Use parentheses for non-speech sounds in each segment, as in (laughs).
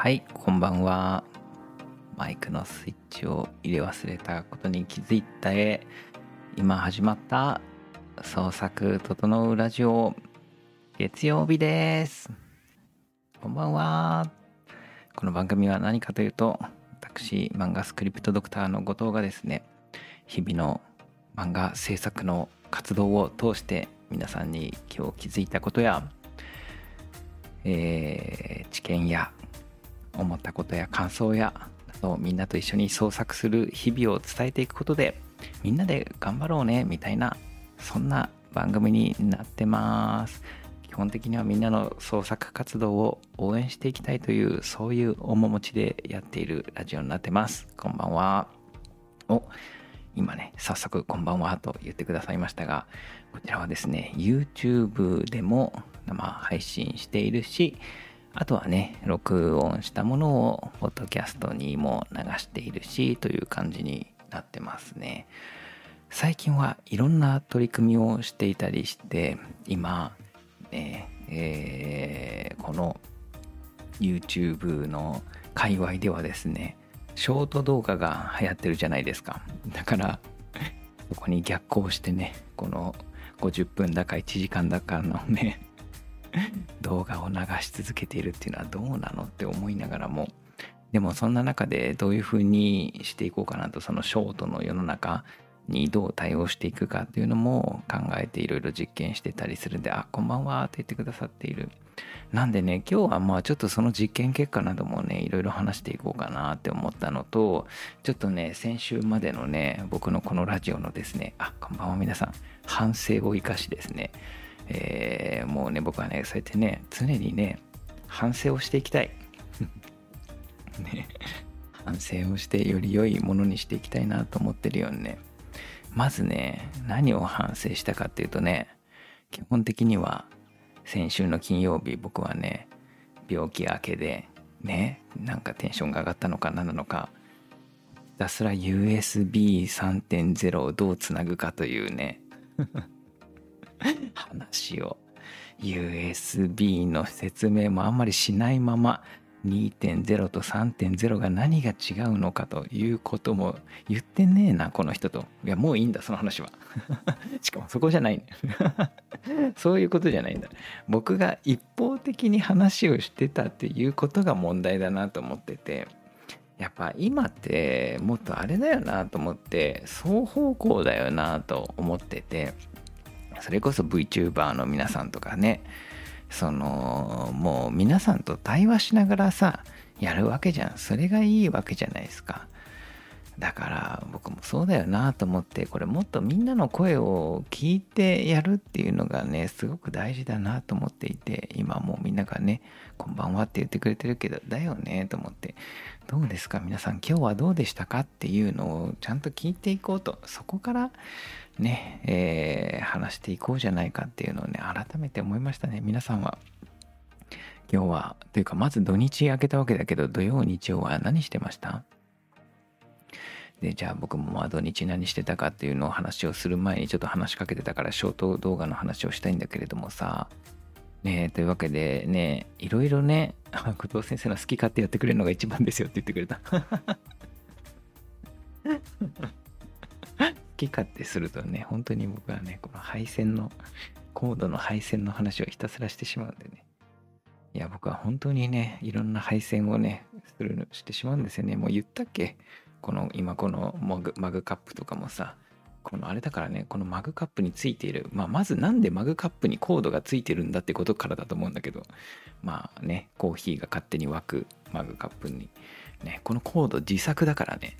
はい、こんばんは。マイクのスイッチを入れ忘れたことに気づいたへ、今始まった創作整うラジオ、月曜日です。こんばんは。この番組は何かというと、私、漫画スクリプトドクターの後藤がですね、日々の漫画制作の活動を通して皆さんに今日気づいたことや、えー知見や思ったことや感想やみんなと一緒に創作する日々を伝えていくことでみんなで頑張ろうねみたいなそんな番組になってます。基本的にはみんなの創作活動を応援していきたいというそういう面持ちでやっているラジオになってます。こんばんは。お今ね早速こんばんはと言ってくださいましたがこちらはですね YouTube でも生配信しているしあとはね録音したものをポッドキャストにも流しているしという感じになってますね。最近はいろんな取り組みをしていたりして今ねえーこの YouTube の界隈ではですねショート動画が流行ってるじゃないですか。だからそこに逆行してねこの50分だか1時間だかのね動画を流し続けているっていうのはどうなのって思いながらもでもそんな中でどういうふうにしていこうかなとそのショートの世の中にどう対応していくかっていうのも考えていろいろ実験してたりするんで「あこんばんは」って言ってくださっている。なんでね今日はまあちょっとその実験結果などもねいろいろ話していこうかなって思ったのとちょっとね先週までのね僕のこのラジオのですねあこんばんは皆さん。反省を生かしですねえーもうね僕はねそうやってね常にね反省をしていきたい。(laughs) ね。反省をしてより良いものにしていきたいなと思ってるようにね。まずね何を反省したかっていうとね基本的には先週の金曜日僕はね病気明けでねなんかテンションが上がったのか何なのかひたすら USB3.0 をどうつなぐかというね。話を。USB の説明もあんまりしないまま2.0と3.0が何が違うのかということも言ってねえなこの人と。いやもういいんだその話は。(laughs) しかもそこじゃない。ん (laughs) そういうことじゃないんだ。僕が一方的に話をしてたっていうことが問題だなと思っててやっぱ今ってもっとあれだよなと思って双方向だよなと思っててそれこそ VTuber の皆さんとかねそのもう皆さんと対話しながらさやるわけじゃん。それがいいわけじゃないですか。だから僕もそうだよなと思ってこれもっとみんなの声を聞いてやるっていうのがねすごく大事だなと思っていて今もうみんながね「こんばんは」って言ってくれてるけどだよねと思って。どうですか？皆さん今日はどうでしたか？っていうのをちゃんと聞いていこうと。そこからね、えー話していこうじゃないかっていうのをね改めて思いましたね皆さんは。今日はというかまず土日明けたわけだけど土曜日曜は何してました？でじゃあ僕もまあ土日何してたかっていうのを話をする前にちょっと話しかけてたからショート動画の話をしたいんだけれどもさ。ねえというわけでねいろいろねあ (laughs) 後藤先生の好き勝手やってくれるのが一番ですよって言ってくれた。き勝手するとね本当に僕はねこの配線のコードの配線の話をひたすらしてしまうんでね。いや僕は本当にねいろんな配線をねするのしてしまうんですよね。もう言ったっけ？この今このマグマグカップとかもさこのあれだからねこのマグカップについている、まあ、まずなんでマグカップにコードがついてるんだってことからだと思うんだけど。まあねコーヒーが勝手に沸くマグカップに。ねこのコード自作だからね。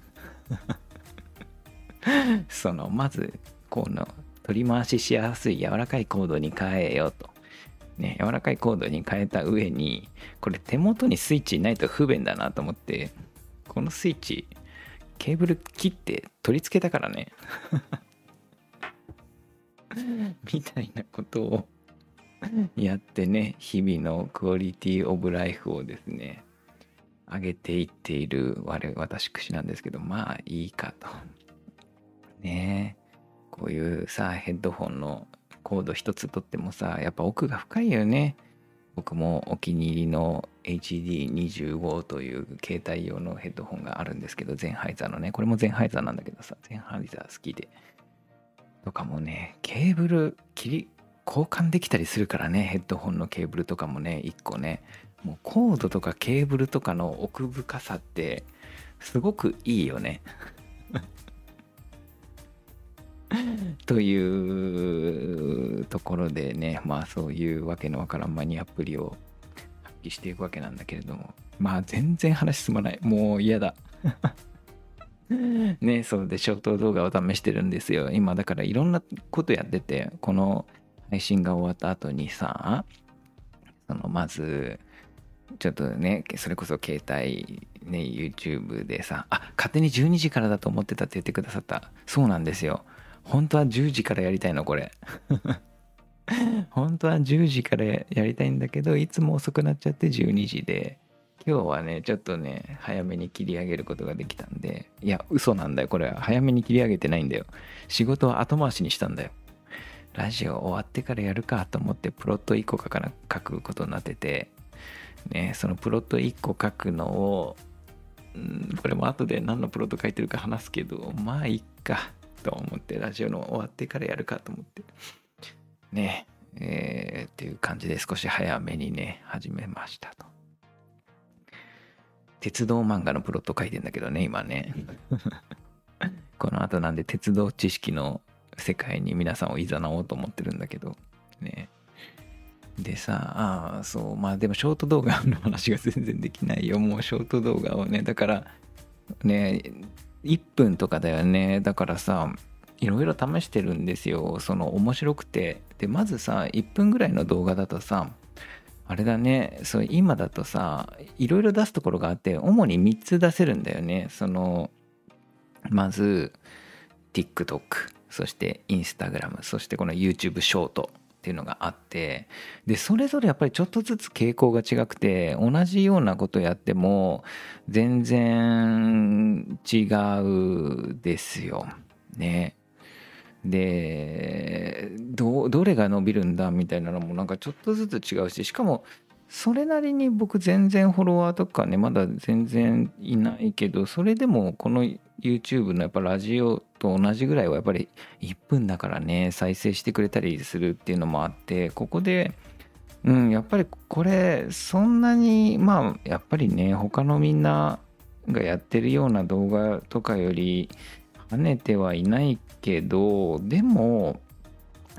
(laughs) そのまずこの取り回ししやすい柔らかいコードに変えようと。ね、柔らかいコードに変えた上にこれ手元にスイッチないと不便だなと思ってこのスイッチケーブル切って取り付けたからね (laughs) みたいなことをやってね日々のクオリティオブライフをですね上げていっている我私なんですけどまあいいかとねこういうさヘッドホンのコード一つ取ってもさやっぱ奥が深いよね僕もお気に入りの HD25 という携帯用のヘッドホンがあるんですけど、ゼンハイザーのね、これもゼンハイザーなんだけどさ、ゼンハイザー好きで。とかもね、ケーブル切り、交換できたりするからね、ヘッドホンのケーブルとかもね、1個ね、もうコードとかケーブルとかの奥深さって、すごくいいよね。(laughs) というところでね、まあそういうわけのわからんマニアプリを発揮していくわけなんだけれども、まあ全然話進まない。もう嫌だ。(laughs) ね、そうで、ショート動画を試してるんですよ。今だからいろんなことやってて、この配信が終わった後にさ、そのまず、ちょっとね、それこそ携帯、ね、YouTube でさ、あ、勝手に12時からだと思ってたって言ってくださった。そうなんですよ。本当は10時からやりたいのこれ。(laughs) 本当は10時からやりたいんだけどいつも遅くなっちゃって12時で。今日はねちょっとね早めに切り上げることができたんで。いや嘘なんだよこれは。早めに切り上げてないんだよ。仕事は後回しにしたんだよ。ラジオ終わってからやるかと思ってプロット1個書かな書くことになってて。ねそのプロット1個書くのをこれも後で何のプロット書いてるか話すけどまあいっか。と思って、ラジオの終わってからやるかと思って、ね、えー、っていう感じで少し早めにね、始めましたと。鉄道漫画のプロット書いてんだけどね、今ね。(laughs) この後なんで鉄道知識の世界に皆さんを誘おうと思ってるんだけど、ね。でさ、ああ、そう、まあでもショート動画の話が全然できないよ。もうショート動画をね、だから、ね、1分とかだよね。だからさいろいろ試してるんですよ。その面白くて。でまずさ1分ぐらいの動画だとさあれだね。そう今だとさいろいろ出すところがあって主に3つ出せるんだよね。そのまず TikTok そして Instagram そしてこの YouTube ショート。っていうのがあってでそれぞれやっぱりちょっとずつ傾向が違くて同じようなことやっても全然違うですよ。ね。でどどれが伸びるんだみたいなのもなんかちょっとずつ違うししかもそれなりに僕全然フォロワーとかねまだ全然いないけどそれでもこの YouTube のやっぱラジオと同じぐらいはやっぱり1分だからね再生してくれたりするっていうのもあってここでうんやっぱりこれそんなにまあやっぱりね他のみんながやってるような動画とかより跳ねてはいないけどでも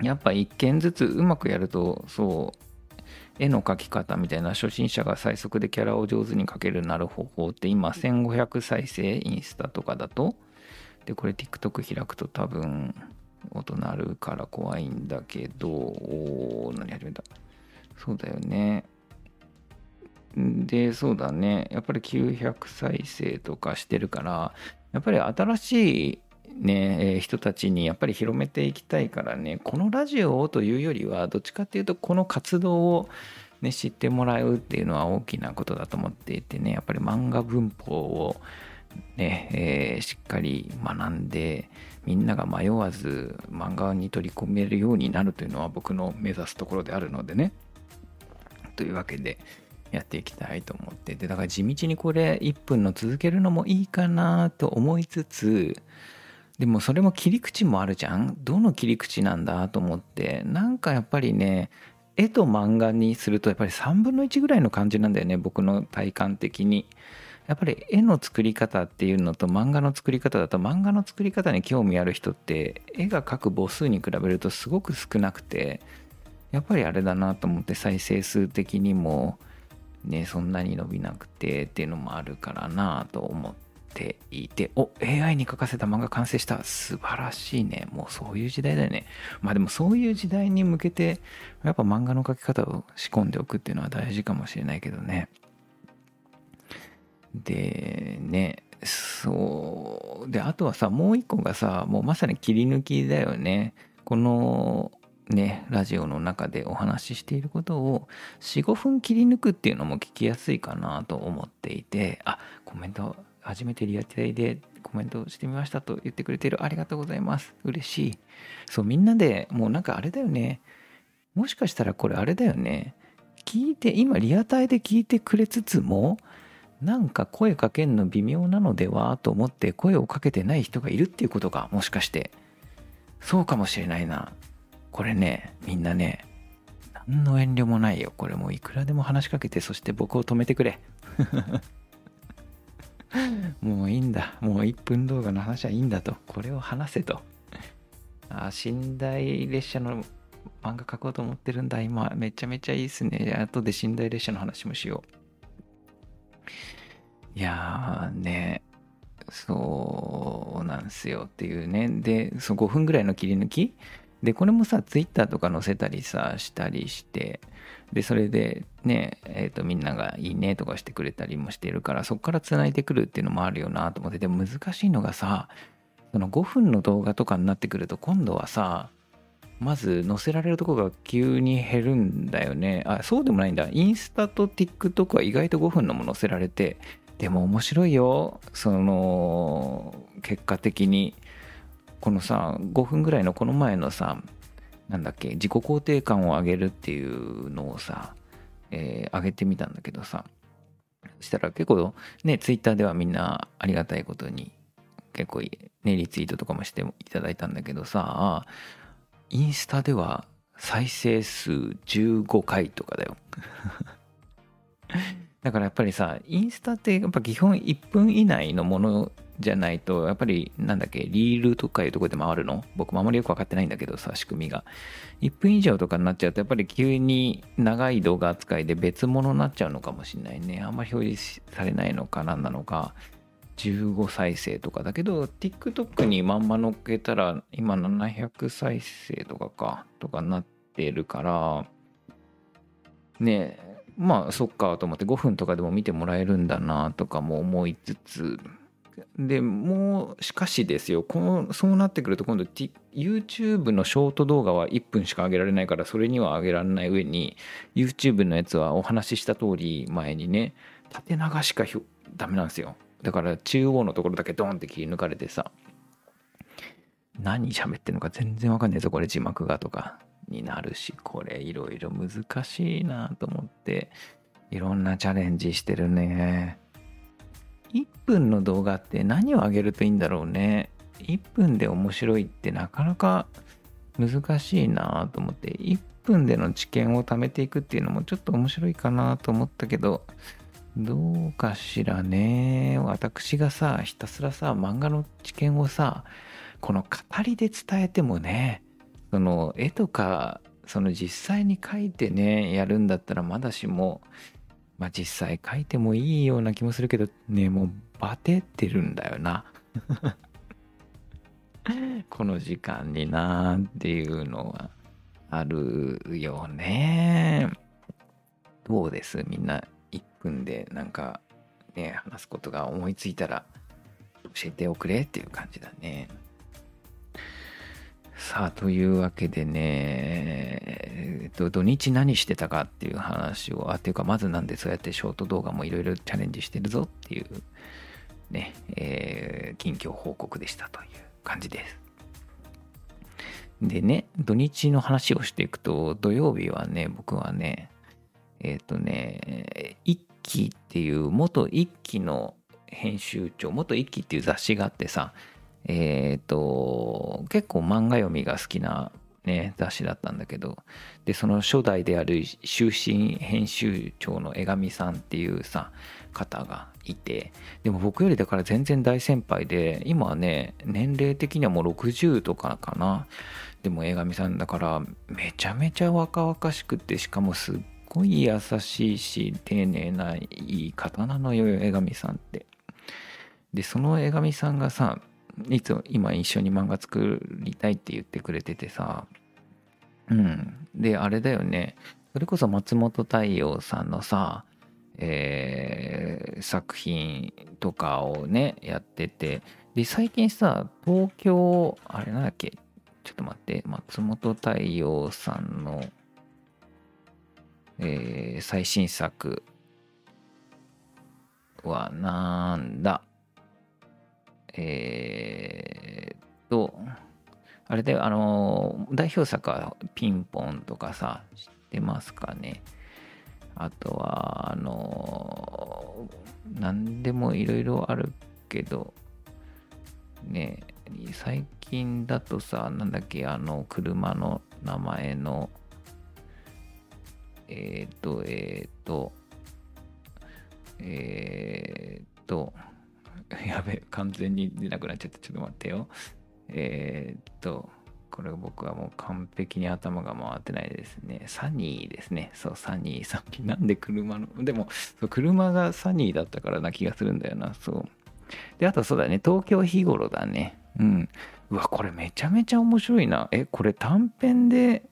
やっぱ一件ずつうまくやるとそう絵の描き方みたいな初心者が最速でキャラを上手に描けるなる方法って今1500再生インスタとかだと。でこれ TikTok 開くと多分音鳴るから怖いんだけど。お何始めた？そうだよね。でそうだね。やっぱり900再生とかしてるからやっぱり新しいね、え人たちにやっぱり広めていきたいからねこのラジオをというよりはどっちかっていうとこの活動を、ね、知ってもらうっていうのは大きなことだと思っていてねやっぱり漫画文法をね、えー、しっかり学んでみんなが迷わず漫画に取り込めるようになるというのは僕の目指すところであるのでねというわけでやっていきたいと思ってでだから地道にこれ1分の続けるのもいいかなと思いつつでもそれも切り口もあるじゃん。どの切り口なんだと思って。なんかやっぱりね絵と漫画にするとやっぱり3分の1ぐらいの感じなんだよね。僕の体感的に。やっぱり絵の作り方っていうのと漫画の作り方だと漫画の作り方に興味ある人って絵が描く母数に比べるとすごく少なくてやっぱりあれだなと思って再生数的にもねそんなに伸びなくてっていうのもあるからなと思って。ていて、お、AI に書かせた漫画完成した。素晴らしいね。もうそういう時代だよね。まあでもそういう時代に向けて、やっぱ漫画の書き方を仕込んでおくっていうのは大事かもしれないけどね。で、ね、そう。で、あとはさ、もう一個がさ、もうまさに切り抜きだよね。この、ね、ラジオの中でお話ししていることを4、5分切り抜くっていうのも聞きやすいかなと思っていて、あ、コメント初めてリアタイでコメントしてみましたと言ってくれてるありがとうございます。嬉しい。そうみんなでもうなんかあれだよね。もしかしたらこれあれだよね。聞いて今リアタイで聞いてくれつつもなんか声かけんの微妙なのではと思って声をかけてない人がいるっていうことがもしかして。そうかもしれないな。これねみんなね何の遠慮もないよ。これもういくらでも話しかけてそして僕を止めてくれ。(laughs) もういいんだ。もう1分動画の話はいいんだと。これを話せと。(laughs) あ寝台列車の漫画描こうと思ってるんだ。今めちゃめちゃいいっすね。後で寝台列車の話もしよう。いやーね。そうなんすよ。っていうね。でそ5分ぐらいの切り抜きでこれもさツイッターとか載せたりさしたりしてでそれでねえー、とみんながいいねとかしてくれたりもしてるからそこからつないでくるっていうのもあるよなと思ってでも難しいのがさその5分の動画とかになってくると今度はさまず載せられるとこが急に減るんだよね。あそうでもないんだ。インスタと TikTok は意外と5分のも載せられてでも面白いよ。その結果的にこのさ5分ぐらいのこの前のさなんだっけ自己肯定感を上げるっていうのをさ、えー、上げてみたんだけどさそしたら結構ねツイッターではみんなありがたいことに結構ねリツイートとかもしていただいたんだけどさインスタでは再生数15回とかだよ。(laughs) だからやっぱりさインスタってやっぱ基本1分以内のものじゃないとやっぱりなんだっけリールとかいうとこで回るの？僕もあまりよく分かってないんだけどさ仕組みが。1分以上とかになっちゃうとやっぱり急に長い動画扱いで別物になっちゃうのかもしれないね。あんまり表示されないのか何なのか。15再生とかだけど TikTok にまんま乗っけたら今700再生とかかとかなってるからねまあそっかと思って5分とかでも見てもらえるんだなとかも思いつつでもうしかしですよ。このそうなってくると今度 YouTube のショート動画は1分しか上げられないからそれには上げられない上に YouTube のやつはお話しした通り前にね縦流しかひょダメなんですよ。だから中央のところだけドンって切り抜かれてさ何喋ってんのか全然わかんないぞ。これ字幕がとかになるしこれいろいろ難しいなと思っていろんなチャレンジしてるね。1分の動画って何をあげるといいんだろうね。1分で面白いってなかなか難しいなぁと思って。1分での知見を貯めていくっていうのもちょっと面白いかなと思ったけど。どうかしらね。私がさひたすらさ漫画の知見をさこの語りで伝えてもねその絵とかその実際に描いてねやるんだったらまだしもまあ実際描いてもいいような気もするけどねもうバテってるんだよな。(laughs) この時間になーっていうのはあるよね。どうです？みんな1分でなんかね話すことが思いついたら教えておくれっていう感じだね。さあ、というわけでね、えっと、土日何してたかっていう話を、あ、っていうか、まずなんでそうやってショート動画もいろいろチャレンジしてるぞっていう、ね、えー、近況報告でしたという感じです。でね、土日の話をしていくと、土曜日はね、僕はね、えっ、ー、とね、一期っていう、元一期の編集長、元一期っていう雑誌があってさ、えっ、ー、と、結構漫画読みが好きなね、雑誌だったんだけど、で、その初代である終身編集長の江上さんっていうさ、方がいて、でも僕よりだから全然大先輩で、今はね、年齢的にはもう60とかかな。でも江上さんだからめちゃめちゃ若々しくて、しかもすっごい優しいし、丁寧ないい方なのよ、江上さんって。で、その江上さんがさ、いつも今一緒に漫画作りたいって言ってくれててさ。うん。であれだよね。それこそ松本太陽さんのさえー、作品とかをねやってて。で最近さ東京あれなんだっけ？ちょっと待って。松本太陽さんの、えー、最新作はなんだ？えー、っと、あれで、あの、代表作はピンポンとかさ、知ってますかね？あとはあの何でもいろいろあるけどね最近だとさなんだっけあの車の名前のえっ、ー、とえっ、ー、とえっ、ー、と (laughs) やべ完全に出なくなっちゃってちょっと待ってよえっとこれ僕はもう完璧に頭が回ってないですね。サニーですね。そう、サニー、サニー。なんで車の、でも、そう車がサニーだったからな気がするんだよな。そう。で、あとそうだね、東京日頃だね。うん。うわ、これめちゃめちゃ面白いな。え、これ短編で、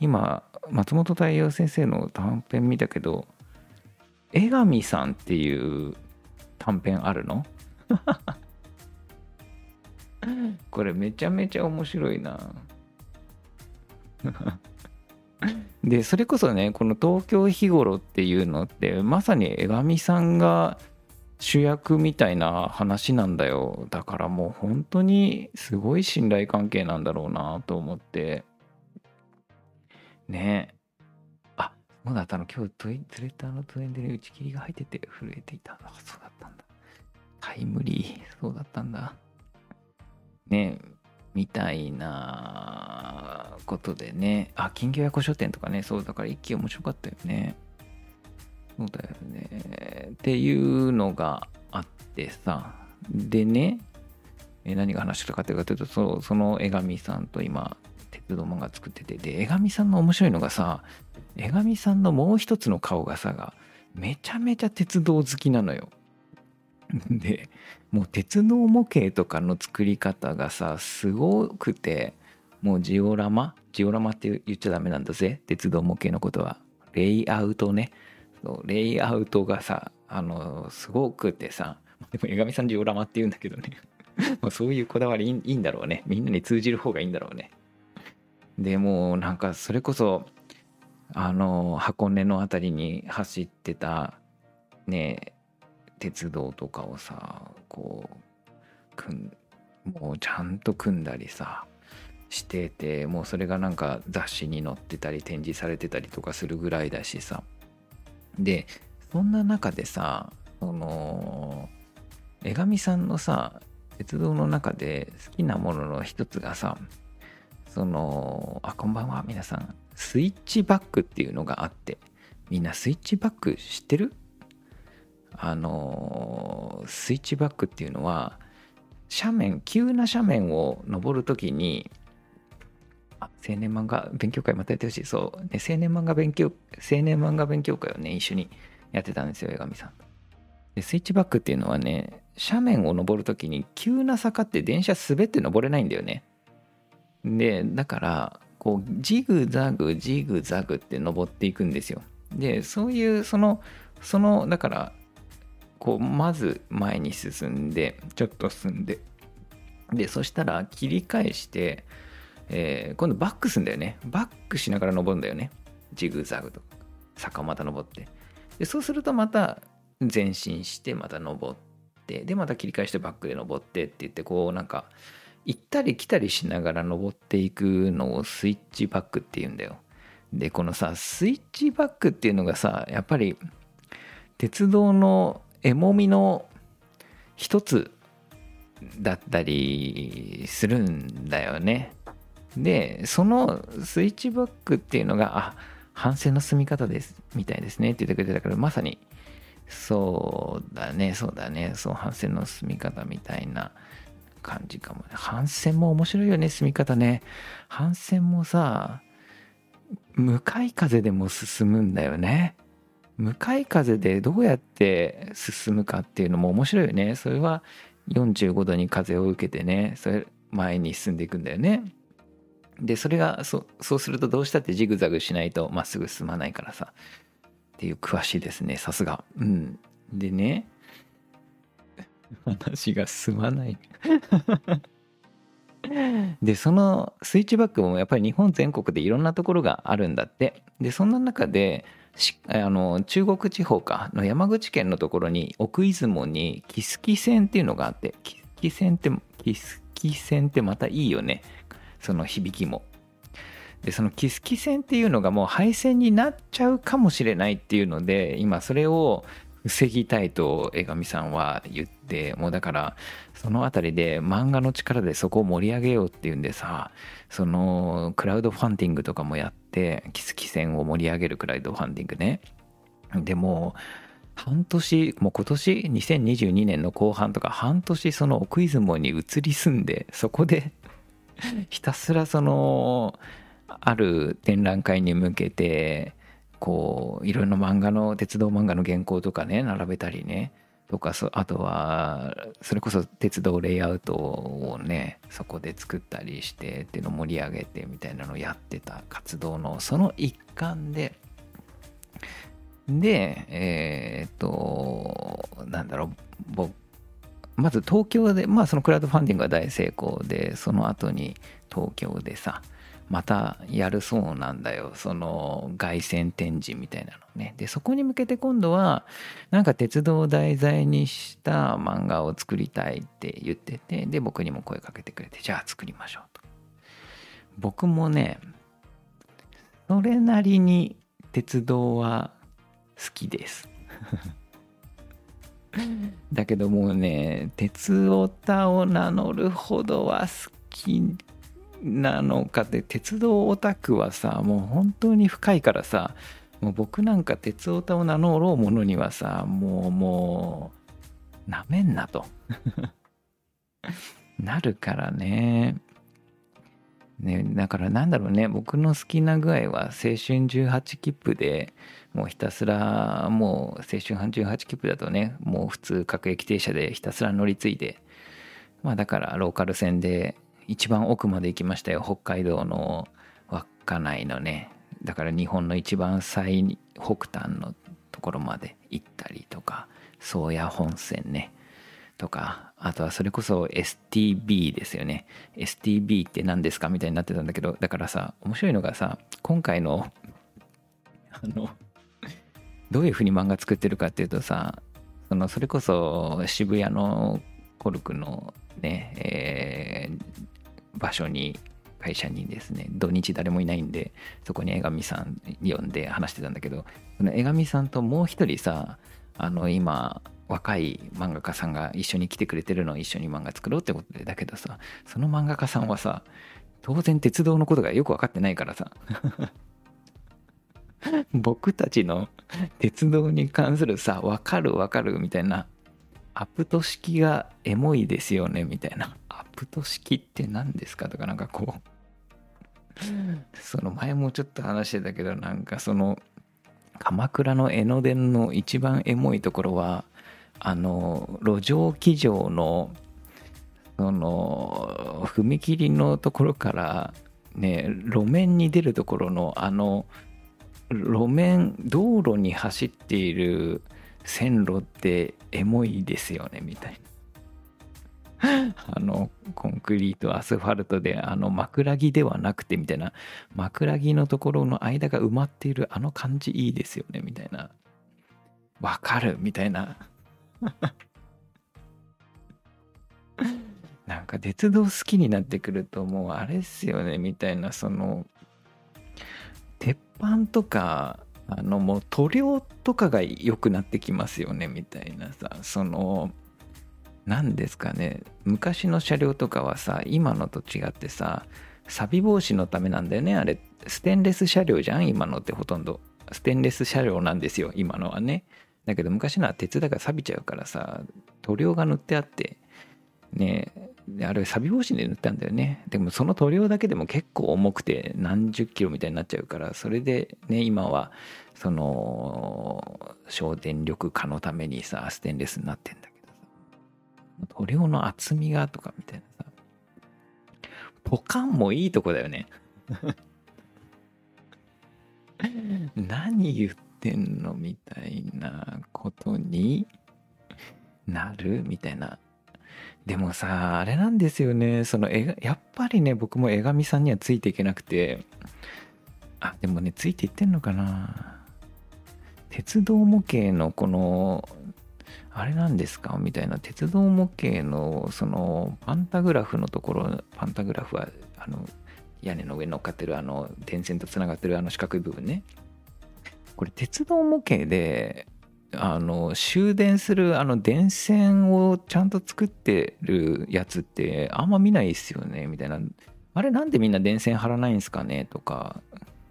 今、松本太陽先生の短編見たけど、江上さんっていう短編あるの？これめちゃめちゃ面白いな。(laughs) で、それこそね、この東京日頃っていうのって、まさに江上さんが主役みたいな話なんだよ。だからもう本当にすごい信頼関係なんだろうなと思って。ねあ、そうだったの。今日ツイツレッターのトレンドに打ち切りが入ってて震えていた。あ、そうだったんだ。タイムリー。そうだったんだ。ねみたいなことでね。あ金魚屋古書店とかね。そうだから一気面白かったよね。そうだよね。っていうのがあってさ。でねえ何が話したかというとそその江上さんと今鉄道漫画作ってて。で江上さんの面白いのがさ江上さんのもう一つの顔がさがめちゃめちゃ鉄道好きなのよ。(laughs) でもう鉄道模型とかの作り方がさすごくてもうジオラマジオラマって言っちゃダメなんだぜ。鉄道模型のことは。レイアウトね。レイアウトがさあのすごくてさでも江上さんジオラマって言うんだけどね。(laughs) もうそういうこだわりいいんだろうね。みんなに通じる方がいいんだろうね。でもなんかそれこそあの箱根の辺りに走ってたね鉄道とかをさこう組んもうちゃんと組んだりさしててもうそれがなんか雑誌に載ってたり展示されてたりとかするぐらいだしさ。でそんな中でさその江上さんのさ鉄道の中で好きなものの一つがさそのあこんばんは皆さん。スイッチバックっていうのがあって。みんなスイッチバック知ってる？あのスイッチバックっていうのは斜面急な斜面を登るときにあ青年漫画勉強会またやってほしい。そう、ね、青年漫画勉強青年漫画勉強会をね一緒にやってたんですよ江上さん。でスイッチバックっていうのはね斜面を登るときに急な坂って電車滑って登れないんだよね。でだからこうジグザグジグザグって登っていくんですよ。でそういうそのそのだからこうまず前に進んでちょっと進んで。でそしたら切り返して、えー、今度バックすんだよね。バックしながら登るんだよね。ジグザグと。坂をまた登って。でそうするとまた前進してまた登って。でまた切り返してバックで登ってって言ってこうなんか行ったり来たりしながら登っていくのをスイッチバックって言うんだよ。でこのさスイッチバックっていうのがさやっぱり鉄道のエモみの一つだったりするんだよね。で、そのスイッチバックっていうのが、あ、反省の進み方です、みたいですねって言ってくれてたから、まさに、そうだね、そうだね、そう、反省の進み方みたいな感じかもね。反戦も面白いよね、進み方ね。反戦もさ、向かい風でも進むんだよね。向かい風でどうやって進むかっていうのも面白いよね。それは45度に風を受けてねそれ前に進んでいくんだよね。でそれがそそうするとどうしたってジグザグしないとまっすぐ進まないからさ。っていう詳しいですねさすが。うん。でね。(laughs) 話が進まない。でそのスイッチバックもやっぱり日本全国でいろんなところがあるんだって。でそんな中であの中国地方かの山口県のところに奥出雲に木槻線っていうのがあって木槻線って木槻線ってまたいいよねその響きも。でそのキスキ戦っていうのがもう敗戦になっちゃうかもしれないっていうので今それを防ぎたいと江上さんは言ってもうだからその辺りで漫画の力でそこを盛り上げようっていうんでさそのクラウドファンディングとかもやってキスキ戦を盛り上げるクラウドファンディングね。でも半年もう今年2022年の後半とか半年その奥出雲に移り住んでそこでひたすらそのある展覧会に向けてこういろんな漫画の鉄道漫画の原稿とかね並べたりねとかあとはそれこそ鉄道レイアウトをねそこで作ったりしてっていうのを盛り上げてみたいなのをやってた活動のその一環ででえー、っとなんだろう僕まず東京でまあそのクラウドファンディングが大成功でその後に東京でさまたやるそうなんだよ。その凱旋展示みたいなのね。でそこに向けて今度はなんか鉄道を題材にした漫画を作りたいって言っててで僕にも声かけてくれてじゃあ作りましょうと。僕もねそれなりに鉄道は好きです。だけどもうね鉄オタを名乗るほどは好きなのかって鉄道オタクはさもう本当に深いからさもう僕なんか鉄オタを名乗ろうものにはさもうもうなめんなと。(laughs) なるからね。ねだからなんだろうね。僕の好きな具合は青春18切符でもうひたすらもう青春18切符だとねもう普通各駅停車でひたすら乗り継いでまあだからローカル線で一番奥まで行きましたよ。北海道の稚内のね。だから日本の一番最北端のところまで行ったりとか。宗谷本線ね。とか。あとはそれこそ STB ですよね。STB って何ですかみたいになってたんだけど。だからさ面白いのがさ今回のあのどういうふうに漫画作ってるかっていうとさそのそれこそ渋谷のコルクのね、えー、場所に会社にですね土日誰もいないんでそこに江上さん呼んで話してたんだけどその江上さんともう一人さあの今若い漫画家さんが一緒に来てくれてるのを一緒に漫画作ろうってことでだけどさその漫画家さんはさ当然鉄道のことがよく分かってないからさ (laughs) 僕たちの鉄道に関するさ分かる分かるみたいなアプト式がエモいですよねみたいな。プト式って何ですかとかなんかこうその前もちょっと話してたけどなんかその鎌倉の江ノ電の一番エモいところはあの路上騎乗のその踏切のところからね路面に出るところのあの路面道路に走っている線路ってエモいですよねみたいな。(laughs) あのコンクリートアスファルトであの枕木ではなくてみたいな枕木のところの間が埋まっているあの感じいいですよねみたいな。わかるみたいな。(laughs) なんか鉄道好きになってくるともうあれっすよねみたいなその鉄板とかあのもう塗料とかが良くなってきますよねみたいなさその何ですかね。昔の車両とかはさ今のと違ってさ錆防止のためなんだよねあれ。ステンレス車両じゃん今のってほとんど。ステンレス車両なんですよ今のはね。だけど昔のは鉄だから錆びちゃうからさ塗料が塗ってあってねあれ錆防止で塗ったんだよね。でもその塗料だけでも結構重くて何十キロみたいになっちゃうからそれでね今はその省電力化のためにさステンレスになってんだ塗料の厚みがとかみたいなさ。ポカンもいいとこだよね。(laughs) 何言ってんのみたいなことになるみたいな。でもさあれなんですよね。そのやっぱりね僕も江上さんにはついていけなくて。あでもねついていってんのかな。鉄道模型のこのあれなんですか？みたいな鉄道模型のそのパンタグラフのところパンタグラフはあの屋根の上に乗っかってるあの電線とつながってるあの四角い部分ね。これ鉄道模型であの終電するあの電線をちゃんと作ってるやつってあんま見ないっすよね。みたいな。あれなんでみんな電線張らないんすかね？とか。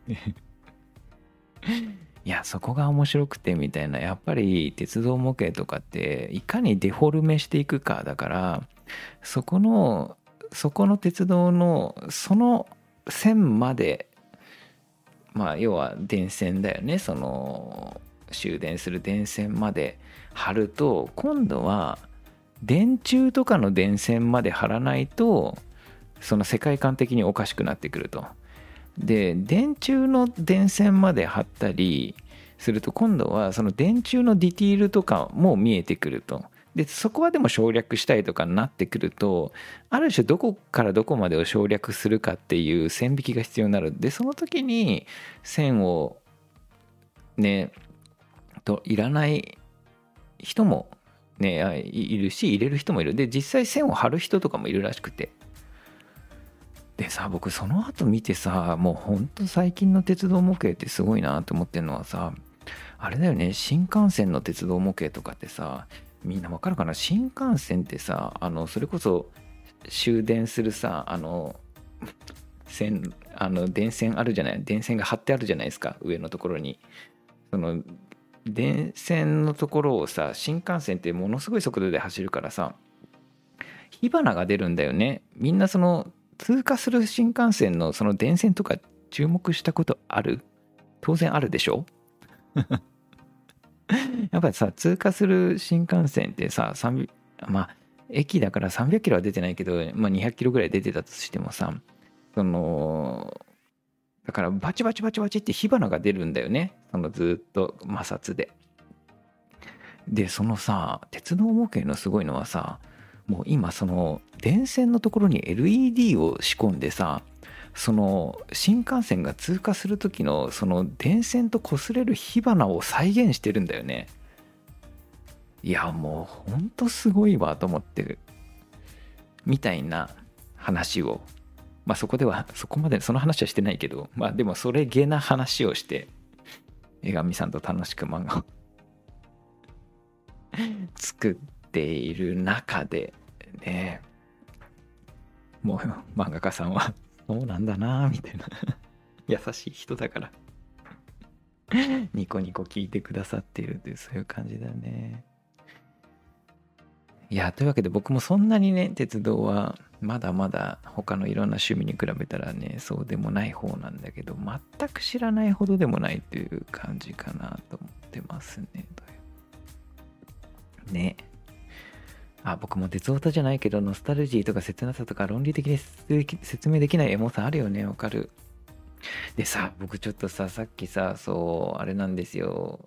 (laughs) いやそこが面白くてみたいなやっぱり鉄道模型とかっていかにデフォルメしていくかだからそこのそこの鉄道のその線までまあ要は電線だよねその終電する電線まで貼ると今度は電柱とかの電線まで貼らないとその世界観的におかしくなってくると。で電柱の電線まで貼ったりすると今度はその電柱のディティールとかも見えてくると。でそこはでも省略したいとかになってくるとある種どこからどこまでを省略するかっていう線引きが必要になる。でその時に線をねといらない人もねいるし入れる人もいる。で実際線を張る人とかもいるらしくて。でさ僕その後見てさもうほんと最近の鉄道模型ってすごいなと思ってるのはさあれだよね新幹線の鉄道模型とかってさみんなわかるかな？新幹線ってさあのそれこそ終電するさあの線あの電線あるじゃない？電線が張ってあるじゃないですか上のところに。その電線のところをさ新幹線ってものすごい速度で走るからさ火花が出るんだよね。みんなその通過する新幹線のその電線とか注目したことある？当然あるでしょ？(laughs) やっぱりさ通過する新幹線ってさまあ駅だから300キロは出てないけど、まあ、200キロぐらい出てたとしてもさそのだからバチバチバチバチって火花が出るんだよね。そのずっと摩擦で。でそのさ鉄道模型のすごいのはさもう今その電線のところに LED を仕込んでさその新幹線が通過する時のその電線と擦れる火花を再現してるんだよね。いやもうほんとすごいわと思ってる。みたいな話を。まあそこではそこまでその話はしてないけどまあでもそれげな話をして江上さんと楽しく漫画を (laughs) 作っている中でねもう漫画家さんはそうなんだなみたいな。優しい人だから。ニコニコ聞いてくださっているっていうそういう感じだね。いやというわけで僕もそんなにね鉄道はまだまだ他のいろんな趣味に比べたらねそうでもない方なんだけど全く知らないほどでもないっていう感じかなと思ってますね。ね。あ僕も鉄オタじゃないけどノスタルジーとか切なさとか論理的に説明できないエモさあるよね。わかる。でさ僕ちょっとささっきさそうあれなんですよ。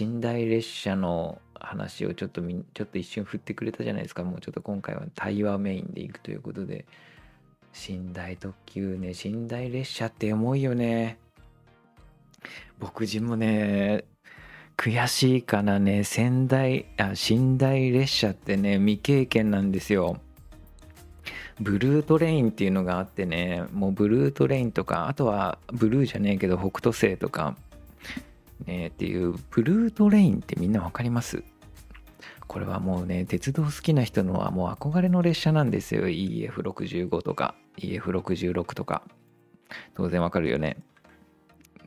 寝台列車の話をちょっとみちょっと一瞬振ってくれたじゃないですか。もうちょっと今回は対話メインでいくということで。寝台特急ね寝台列車って重いよね。僕自身もね悔しいかなね。仙台あ寝台列車ってね未経験なんですよ。ブルートレインっていうのがあってねもうブルートレインとかあとはブルーじゃねえけど北斗星とかねっていうブルートレインってみんな分かります？これはもうね鉄道好きな人のはもう憧れの列車なんですよ。EF65 とか EF66 とか。当然わかるよね。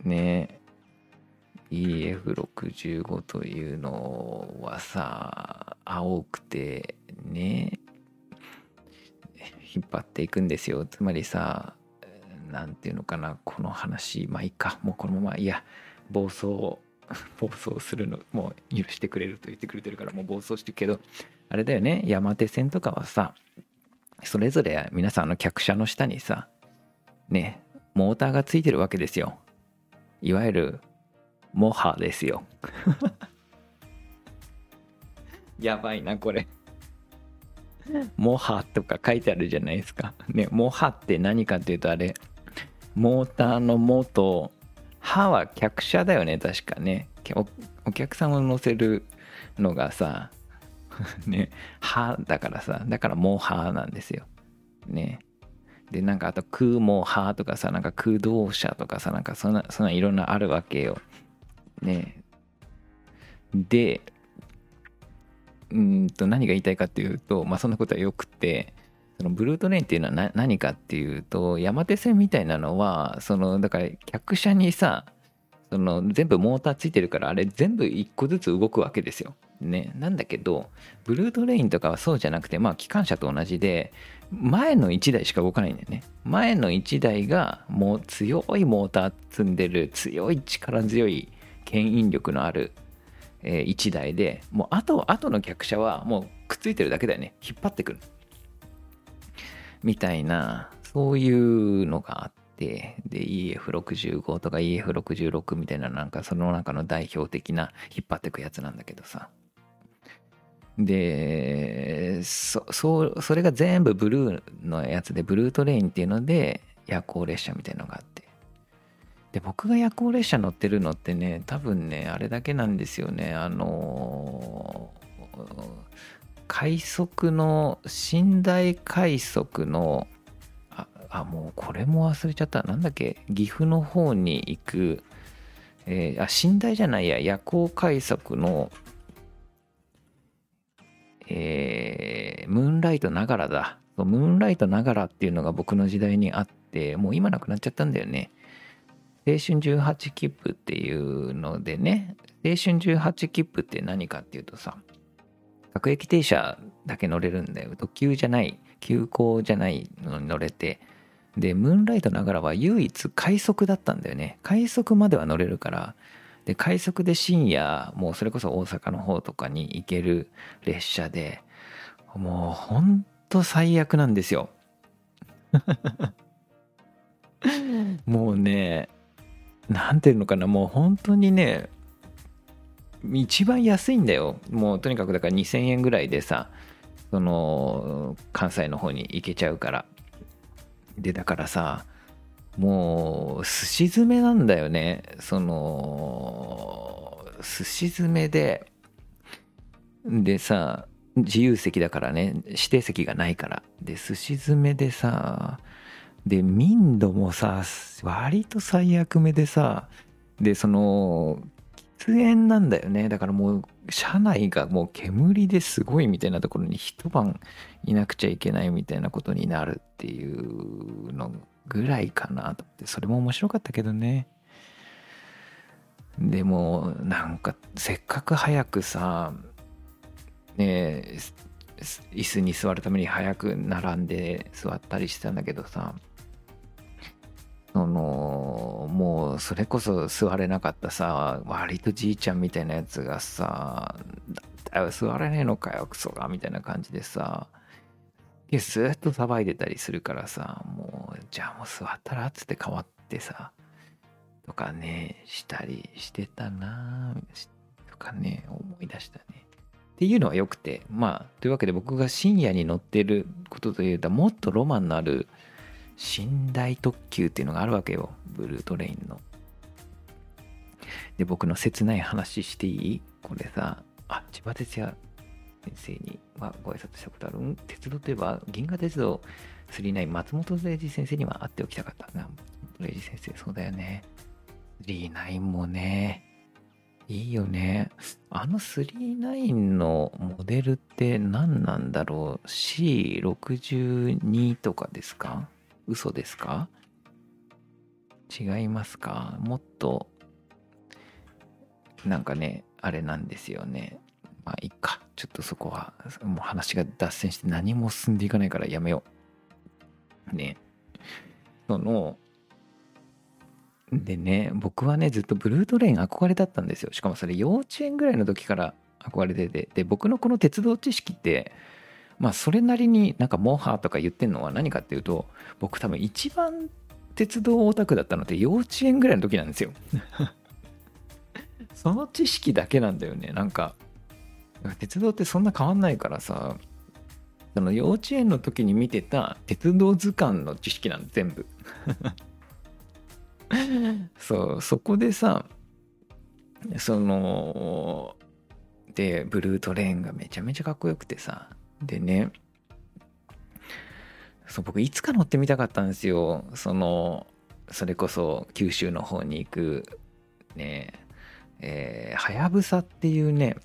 ね。え EF65 というのはさ青くてね引っ張っていくんですよ。つまりさ何ていうのかなこの話まあいいか。もうこのままいや暴走暴走するのもう許してくれると言ってくれてるからもう暴走してるけどあれだよね。山手線とかはさそれぞれ皆さんの客車の下にさねモーターがついてるわけですよ。いわゆるモハですよ。(laughs) やばいなこれ。モハとか書いてあるじゃないですか。ねモハって何かっていうとあれ。モーターの「モ」と「ハ」は客車だよね確かね。お客さんを乗せるのがさ (laughs) ね「ハ」だからさだから「モハ」なんですよ。ね。でなんかあと空も派とかさなんか空洞車とかさなんかそんなそんないろんなあるわけよ。ねでうんと何が言いたいかっていうとまあそんなことはよくてそのブルートレインっていうのは何かっていうと山手線みたいなのはそのだから客車にさその全部モーターついてるからあれ全部1個ずつ動くわけですよ。ね、なんだけどブルートレインとかはそうじゃなくてまあ機関車と同じで前の1台しか動かないんだよね。前の1台がもう強いモーター積んでる強い力強い牽引力のある、え1台でもうあと後の客車はもうくっついてるだけだよね。引っ張ってくる。みたいなそういうのがあってで EF65 とか EF66 みたいななんかその中の代表的な引っ張ってくやつなんだけどさ。でそそそれが全部ブルーのやつでブルートレインっていうので夜行列車みたいなのがあって。で僕が夜行列車乗ってるのってね多分ねあれだけなんですよね。あの快速の寝台快速のああもうこれも忘れちゃった。なんだっけ？岐阜の方に行く、えー、あ寝台じゃないや。夜行快速のえー、ムーンライトながらだ。ムーンライトながらっていうのが僕の時代にあって、もう今なくなっちゃったんだよね。青春18切符っていうのでね、青春18切符って何かっていうとさ、各駅停車だけ乗れるんだよ。特急じゃない、急行じゃないのに乗れて、で、ムーンライトながらは唯一快速だったんだよね。快速までは乗れるから、で快速で深夜もうそれこそ大阪の方とかに行ける列車でもうほんと最悪なんですよ (laughs) (laughs) もうねなんていうのかなもう本当にね一番安いんだよ。もうとにかくだから2000円ぐらいでさその関西の方に行けちゃうから。でだからさもうすし詰めなんだよね。そのすし詰めででさ自由席だからね指定席がないから。で寿司詰めでさで民度もさ割と最悪目でさでその喫煙なんだよね。だからもう車内がもう煙ですごいみたいなところに一晩いなくちゃいけないみたいなことになるっていうのぐらいかなと思ってそれも面白かったけどね。でもなんかせっかく早くさね椅子に座るために早く並んで座ったりしてたんだけどさそのもうそれこそ座れなかったさ割とじいちゃんみたいなやつがさ「座れねえのかよクソが」みたいな感じでさずっと騒いでたりするからさもうじゃあもう座ったらっつって変わってさとかねしたりしてたなとかね思い出したね。っていうのはよくてまあというわけで僕が深夜に乗ってることというともっとロマンのある寝台特急っていうのがあるわけよブルートレインので僕の切ない話していい？これさあ千葉哲也先生にはご挨拶したことある？ん、鉄道といえば、銀河鉄道39松本零士先生には会っておきたかったな。零士先生、そうだよね。39もね、いいよね。あの39のモデルって何なんだろう ?C62 とかですか？嘘ですか？違いますか？もっと、なんかね、あれなんですよね。まあいいか。ちょっとそこは、もう話が脱線して何も進んでいかないからやめよう。ね。その、でね、僕はね、ずっとブルートレイン憧れだったんですよ。しかもそれ幼稚園ぐらいの時から憧れてて。で、僕のこの鉄道知識って、まあそれなりになんかモハとか言ってんのは何かっていうと、僕多分一番鉄道オタクだったのって幼稚園ぐらいの時なんですよ。(laughs) その知識だけなんだよね。なんか、鉄道ってそんな変わんないからさその幼稚園の時に見てた鉄道図鑑の知識なん全部 (laughs) そうそこでさそのでブルートレーンがめちゃめちゃかっこよくてさでねそう僕いつか乗ってみたかったんですよ。そのそれこそ九州の方に行くねえはやぶさっていうね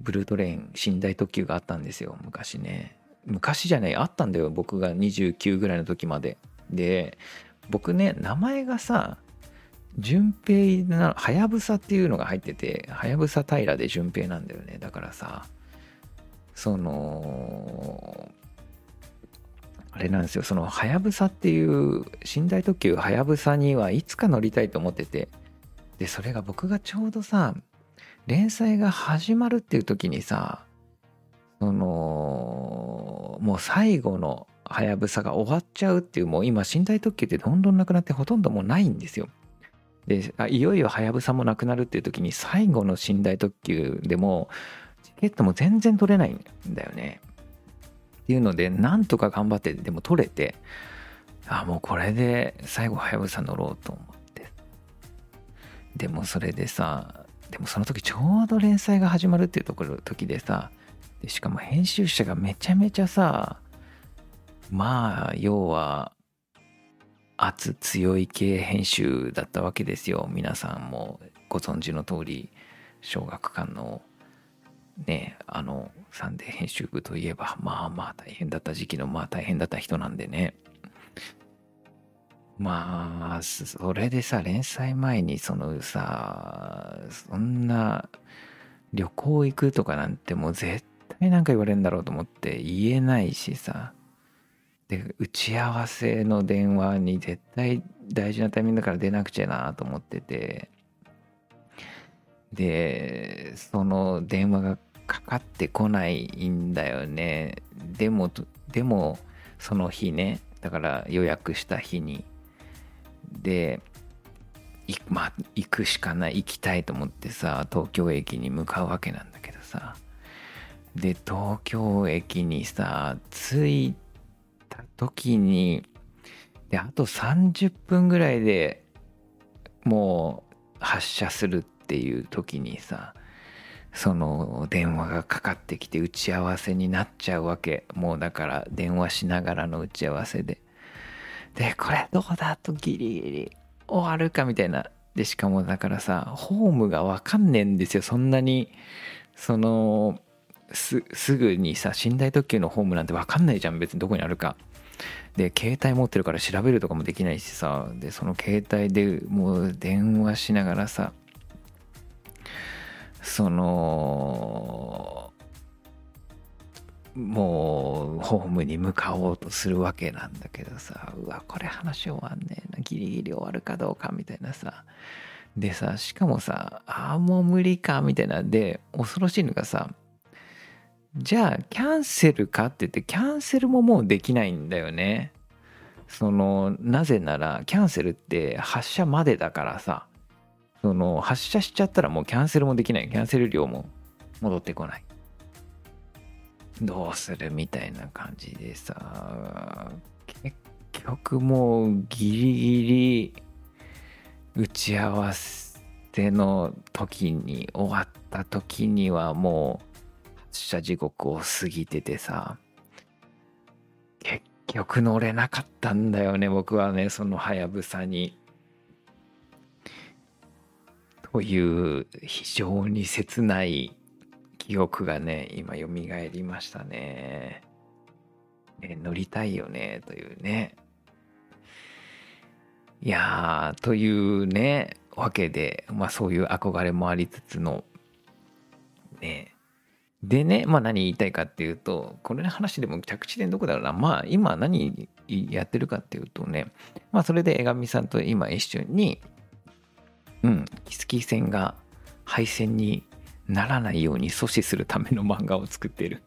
ブルートレイン寝台特急があったんですよ昔ね。昔じゃないあったんだよ僕が29ぐらいの時まで。で僕ね名前がさ順平なはやぶさっていうのが入っててはやぶさ平で順平なんだよね。だからさそのあれなんですよ。そのはやぶさっていう寝台特急はやぶさにはいつか乗りたいと思ってて。でそれが僕がちょうどさ連載が始まるっていう時にさそのもう最後のはやぶさが終わっちゃうっていうもう今寝台特急ってどんどんなくなってほとんどもうないんですよ。でいよいよはやぶさもなくなるっていう時に最後の寝台特急でもケットも全然取れないんだよね。っていうのでなんとか頑張ってでも取れてあもうこれで最後はやぶさ乗ろうと思って。でもそれでさでもその時ちょうど連載が始まるっていうところ時でさでしかも編集者がめちゃめちゃさまあ要は圧強い系編集だったわけですよ。皆さんもご存知の通り小学館のねあのサンデー編集部といえばまあまあ大変だった時期のまあ大変だった人なんでね。まあそれでさ連載前にそのさそんな旅行行くとかなんてもう絶対なんか言われるんだろうと思って言えないしさ。で打ち合わせの電話に絶対大事なタイミングだから出なくちゃなと思ってて。でその電話がかかってこないんだよね。でもでもその日ねだから予約した日に。でまあ行くしかない。行きたいと思ってさ東京駅に向かうわけなんだけどさ。で東京駅にさ着いた時にであと30分ぐらいでもう発車するっていう時にさその電話がかかってきて打ち合わせになっちゃうわけ。もうだから電話しながらの打ち合わせで。でこれどうだとギリギリ終わるかみたいな。でしかもだからさホームが分かんねえんですよ。そんなにそのすぐにさ寝台特急のホームなんて分かんないじゃん。別にどこにあるか。で携帯持ってるから調べるとかもできないしさ。でその携帯でもう電話しながらさそのもうホームに向かおうとするわけなんだけどさうわこれ話終わんねえなギリギリ終わるかどうかみたいなさ。でさしかもさああもう無理かみたいな。で恐ろしいのがさじゃあキャンセルかって言ってキャンセルももうできないんだよね。そのなぜならキャンセルって発車までだからさ。その発車しちゃったらもうキャンセルもできない。キャンセル料も戻ってこない。どうするみたいな感じでさ。結局もうギリギリ打ち合わせの時に終わった時にはもう発車時刻を過ぎててさ。結局乗れなかったんだよね僕はねそのはやぶさに。という非常に切ない記憶がね今蘇りましたね。ね乗りたいよねというね。いやーというねわけでまあそういう憧れもありつつのね。でねまあ何言いたいかっていうとこれの話でも着地点どこだろうな。まあ今何やってるかっていうとねまあそれで江上さんと今一緒にうんキスキ戦が敗戦にならないように阻止するための漫画を作ってる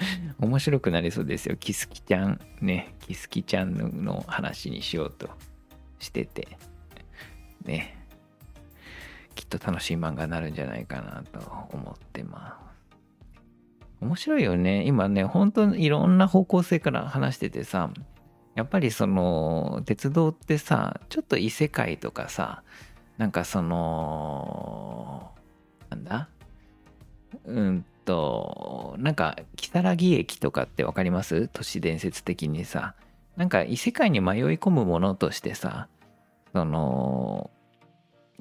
(laughs) 面白くなりそうですよ。キスキちゃんね、キスキちゃんの話にしようとしてて、ね、きっと楽しい漫画になるんじゃないかなと思ってます。面白いよね。今ね、本当にいろんな方向性から話しててさ、やっぱりその、鉄道ってさ、ちょっと異世界とかさ、なんかその、なんだ？うんと、なんか如月駅とかって分かります？都市伝説的にさ。なんか異世界に迷い込むものとしてさその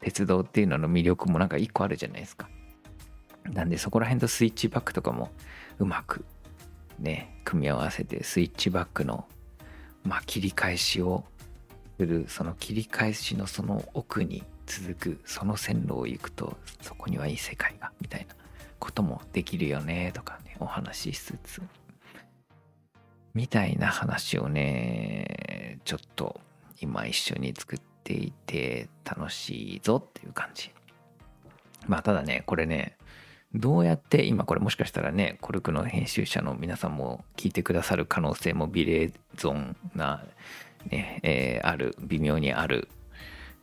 鉄道っていうのの魅力もなんか一個あるじゃないですか。なんでそこら辺とスイッチバックとかもうまくね組み合わせてスイッチバックのまあ切り返しをするその切り返しのその奥に続くその線路を行くとそこにはいい世界がみたいなこともできるよねとかねお話ししつつみたいな話をねちょっと今一緒に作っていて楽しいぞっていう感じ。まあただねこれねどうやって今これもしかしたらねコルクの編集者の皆さんも聞いてくださる可能性もビレーゾンな、ねえー、ある微妙にある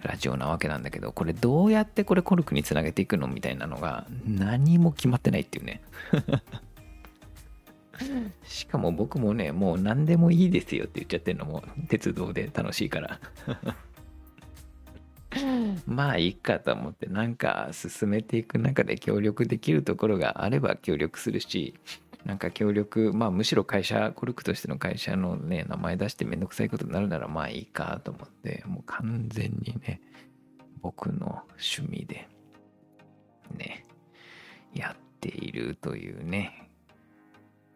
ラジオなわけなんだけどこれどうやってこれコルクにつなげていくのみたいなのが何も決まってないっていうね。(laughs) しかも僕もねもう何でもいいですよって言っちゃってるのも鉄道で楽しいから。まあいいかと思ってなんか進めていく中で協力できるところがあれば協力するし (laughs) なんか協力まあむしろ会社コルクとしての会社のね名前出してめんどくさいことになるならまあいいかと思ってもう完全にね僕の趣味でねやっているというね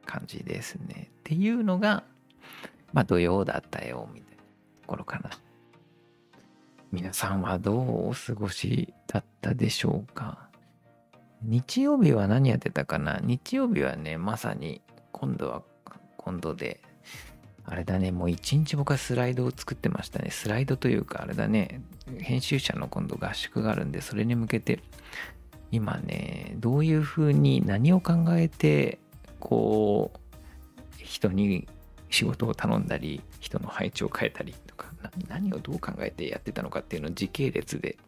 感じですね。っていうのがまあ土曜だったよみたいなところかな。皆さんはどうお過ごしだったでしょうか？日曜日は何やってたかな？日曜日はね、まさに今度は今度で、あれだね、もう一日僕はスライドを作ってましたね。スライドというか、あれだね、編集者の今度合宿があるんで、それに向けて、今ね、どういうふうに何を考えて、こう、人に仕事を頼んだり、人の配置を変えたり、何をどう考えてやってたのかっていうのを時系列で、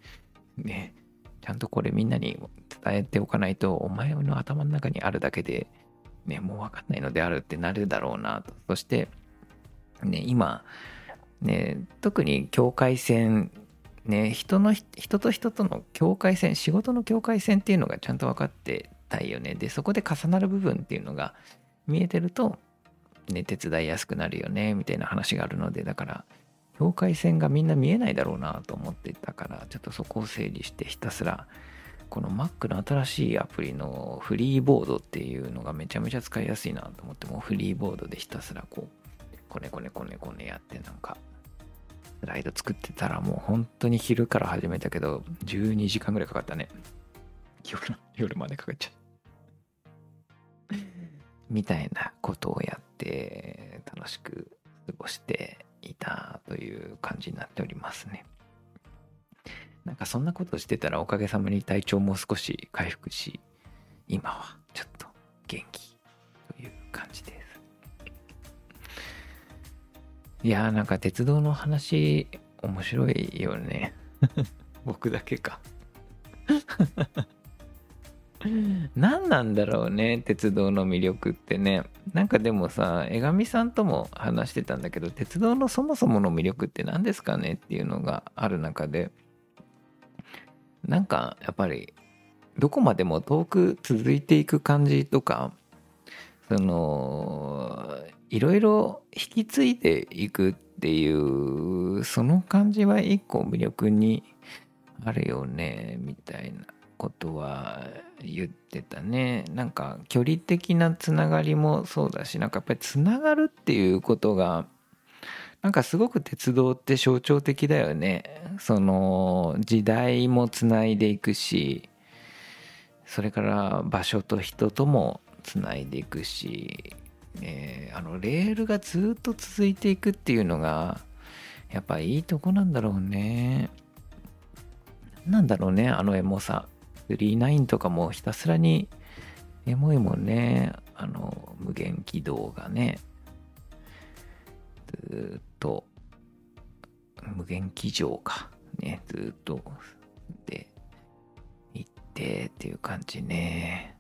ね、ちゃんとこれみんなに伝えておかないと、お前の頭の中にあるだけで、ね、もうわかんないのであるってなるだろうなと。そして、ね、今、ね、特に境界線、ね、人の、人と人との境界線、仕事の境界線っていうのがちゃんと分かってたいよね。で、そこで重なる部分っていうのが見えてると、ね、手伝いやすくなるよね、みたいな話があるので、だから、境界線がみんな見えないだろうなと思ってたからちょっとそこを整理してひたすらこの Mac の新しいアプリのフリーボードっていうのがめちゃめちゃ使いやすいなと思ってもうフリーボードでひたすらこうこねこねこねこねやってなんかスライド作ってたらもう本当に昼から始めたけど12時間ぐらいかかったね。夜夜までかかっちゃうみたいなことをやって楽しく過ごしていたという感じになっておりますね。なんかそんなことしてたらおかげさまに体調も少し回復し、今はちょっと元気という感じです。いやーなんか鉄道の話面白いよね。(laughs) 僕だけか何なんだろうね鉄道の魅力ってね。なんかでもさ江上さんとも話してたんだけど鉄道のそもそもの魅力って何ですかねっていうのがある中で。なんかやっぱりどこまでも遠く続いていく感じとかそのいろいろ引き継いでいくっていうその感じは一個魅力にあるよねみたいな。ことは言ってたね。なんか距離的なつながりもそうだしなんかやっぱりつながるっていうことがなんかすごく鉄道って象徴的だよね。その時代もつないでいくしそれから場所と人ともつないでいくし、えー、あのレールがずっと続いていくっていうのがやっぱいいとこなんだろうね。なんだろうねあのエモさ。39とかもひたすらにエモいもんね。あの、無限軌道がね。ずっと、無限軌上か。ね、ずっと、で、行ってっていう感じね。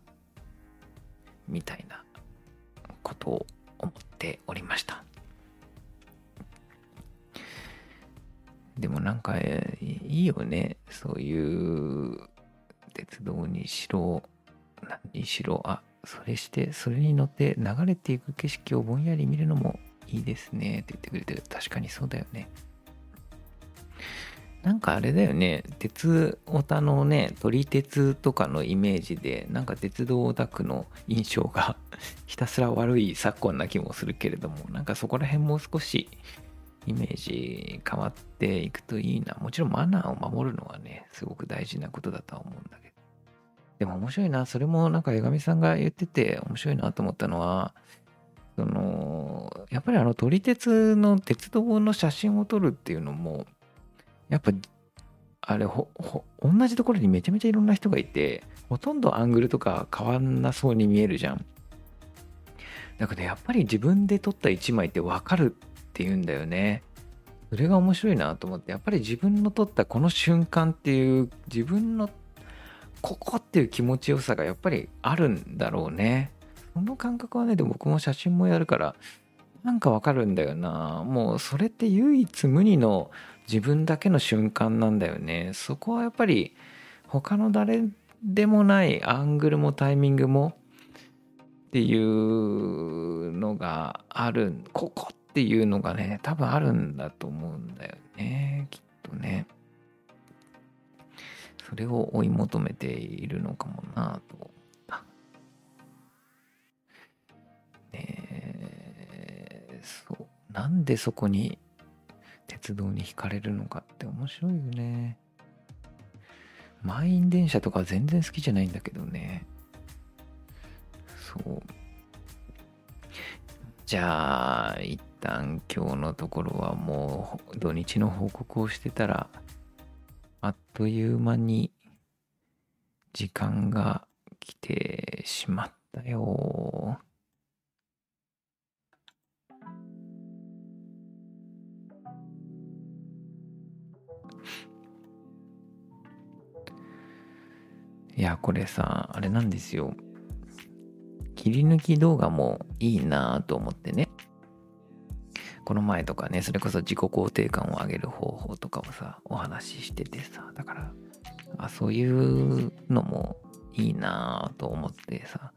みたいなことを思っておりました。でもなんかいいよね。そういう鉄道にしろ、何にしろ、あ、それしてそれに乗って流れていく景色をぼんやり見るのもいいですねって言ってくれてる。確かにそうだよね。なんかあれだよね。鉄オタのね撮り鉄とかのイメージでなんか鉄道オタクの印象が (laughs) ひたすら悪い昨今な気もするけれどもなんかそこら辺もう少しイメージ変わっていくといいな。もちろんマナーを守るのはねすごく大事なことだとは思うんだけど。でも面白いな。それもなんか江上さんが言ってて面白いなと思ったのはそのやっぱりあの撮り鉄の鉄道の写真を撮るっていうのもやっぱあれほほ同じところにめちゃめちゃいろんな人がいてほとんどアングルとか変わんなそうに見えるじゃん。だからやっぱり自分で撮った1枚って分かるっていうんだよね。それが面白いなと思ってやっぱり自分の撮ったこの瞬間っていう自分のここっていう気持ちよさがやっぱりあるんだろうね。その感覚はねで僕も写真もやるからなんかわかるんだよな。もうそれって唯一無二の自分だけの瞬間なんだよね。そこはやっぱり他の誰でもないアングルもタイミングもっていうのがある。ここっていうのがね多分あるんだと思うんだよねきっとね。それを追い求めているのかもなと。思ったねそう。なんでそこに鉄道に惹かれるのかって面白いよね。満員電車とか全然好きじゃないんだけどね。そう。じゃあ一旦今日のところはもう土日の報告をしてたらあっという間に時間が来てしまったよ。いや、これさ、あれなんですよ。切り抜き動画もいいなと思ってね。この前とかね、それこそ自己肯定感を上げる方法とかをさ、お話ししててさ、だから、あそういうのもいいなと思ってさ、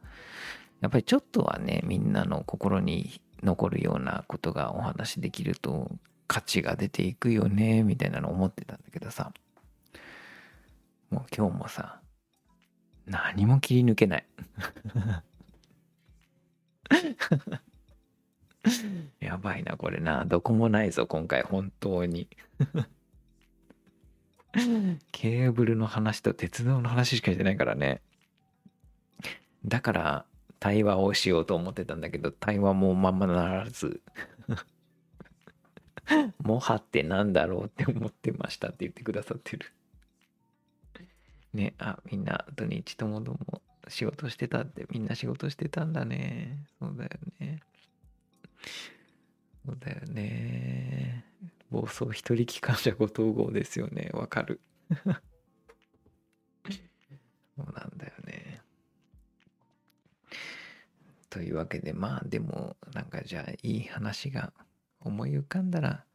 やっぱりちょっとはね、みんなの心に残るようなことがお話できると価値が出ていくよね、みたいなの思ってたんだけどさ、もう今日もさ、何も切り抜けない。(laughs) (laughs) やばいな、これな。どこもないぞ、今回、本当に。(laughs) ケーブルの話と鉄道の話しかしてないからね。だから、対話をしようと思ってたんだけど、対話もまんまならず。(laughs) もはってなんだろうって思ってましたって言ってくださってる。ね、あ、みんな土日ともども仕事してたって、みんな仕事してたんだね。そうだよね。そうだよね。暴走一人機関車ご統合ですよね。わかる。(laughs) そうなんだよね。というわけで、まあでも、なんかじゃあいい話が思い浮かんだら、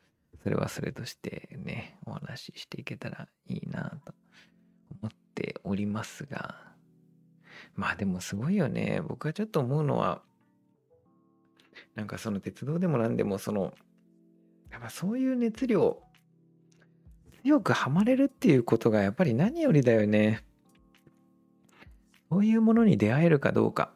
それはそれとしてね、お話ししていけたらいいなと思っておりますが、まあでもすごいよね。僕はちょっと思うのは、なんかその鉄道でも何でもそのやっぱそういう熱量強くはまれるっていうことがやっぱり何よりだよね。そういうものに出会えるかどうか、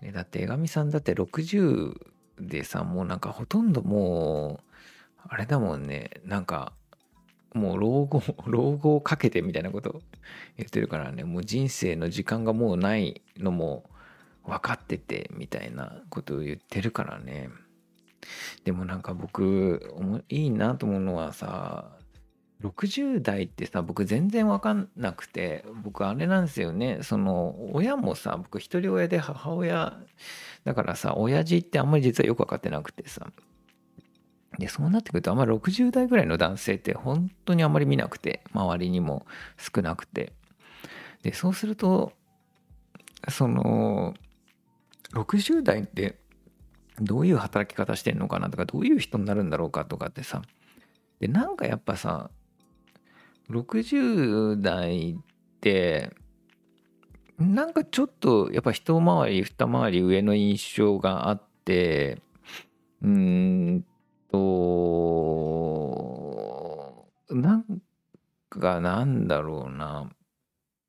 ね、だって江上さんだって60でさもうなんかほとんどもうあれだもんね。なんかもう老後 (laughs) 老後をかけてみたいなこと言ってるからね。もう人生の時間がもうないのも分かっててみたいなことを言ってるからね。でもなんか僕いいなと思うのはさ60代ってさ僕全然分かんなくて僕あれなんですよね。その親もさ僕一人親で母親だからさ親父ってあんまり実はよく分かってなくてさ。でそうなってくるとあんまり60代ぐらいの男性って本当にあんまり見なくて周りにも少なくて。でそうするとその60代ってどういう働き方してんのかなとかどういう人になるんだろうかとかってさ。でなんかやっぱさ60代ってなんかちょっとやっぱ一回り二回り上の印象があってうーんとなんかなんだろうな。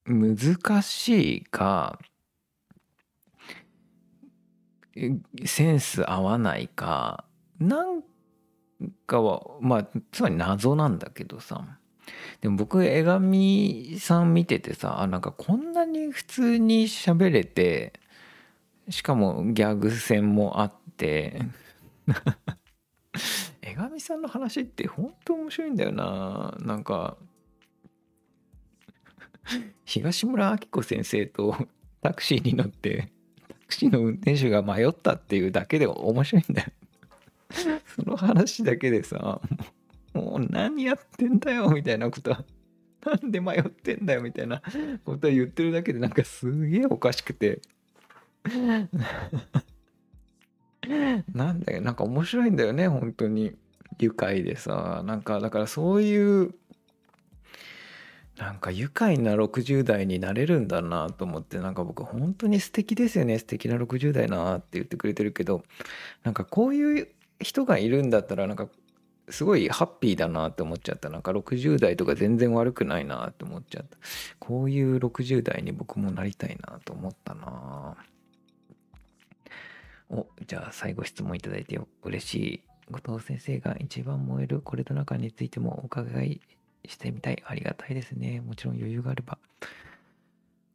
難しいかセンス合わないかなんかはまあつまり謎なんだけどさ。でも僕江上さん見ててさなんかこんなに普通に喋れてしかもギャグ戦もあって (laughs) 江上さんの話って本当面白いんだよな。なんか東村明子先生とタクシーに乗ってクの運転手が迷ったっていうだけで面白いんだよ。その話だけでさもう何やってんだよみたいなことはなんで迷ってんだよみたいなことを言ってるだけでなんかすげえおかしくて。なんだよなんか面白いんだよね本当に。愉快でさなんかだからそういうなんか愉快な60代になれるんだなと思ってなんか僕本当に素敵ですよね。素敵な60代なって言ってくれてるけどなんかこういう人がいるんだったらなんかすごいハッピーだなって思っちゃった。なんか60代とか全然悪くないなって思っちゃった。こういう60代に僕もなりたいなと思ったな。おじゃあ最後質問いただいて嬉しい。後藤先生が一番燃えるこれと中についてもお伺いしてみたいありがたいですねもちろん余裕があれば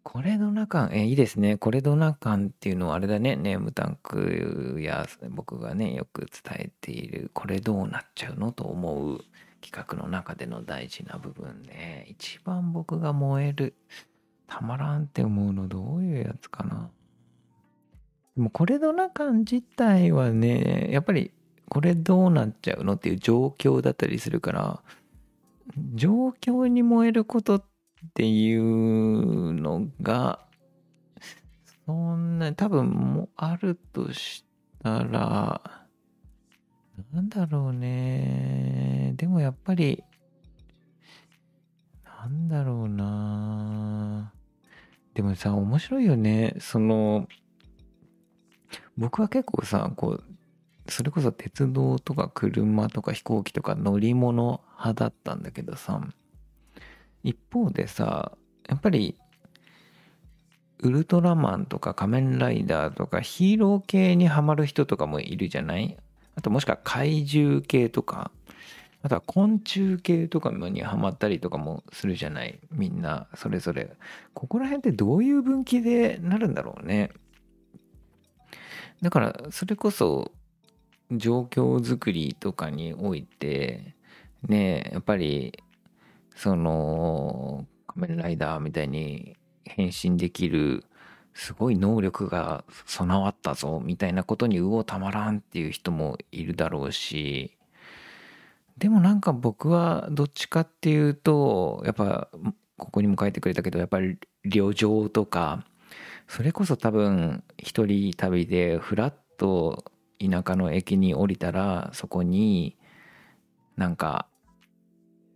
これドナカン、え、いいですね。これドナカンっていうのはあれだね。ネームタンクや僕がね、よく伝えている、これどうなっちゃうのと思う企画の中での大事な部分で、一番僕が燃える、たまらんって思うのどういうやつかな。でもこれドナカン自体はね、やっぱりこれどうなっちゃうのっていう状況だったりするから、状況に燃えることっていうのが、そんな、多分もあるとしたら、なんだろうね。でもやっぱり、なんだろうな。でもさ、面白いよね。その、僕は結構さ、こう、それこそ鉄道とか車とか飛行機とか乗り物派だったんだけどさ、一方でさやっぱりウルトラマンとか仮面ライダーとかヒーロー系にハマる人とかもいるじゃない？あともしくは怪獣系とかあとは昆虫系とかにハマったりとかもするじゃない？みんなそれぞれ。ここら辺ってどういう分岐でなるんだろうね。だからそれこそ状況づくりとかにおいてねやっぱりその仮面ライダーみたいに変身できるすごい能力が備わったぞみたいなことにうおたまらんっていう人もいるだろうしでもなんか僕はどっちかっていうとやっぱここにも書いてくれたけどやっぱり旅情とかそれこそ多分一人旅でふらっと田舎の駅に降りたらそこになんか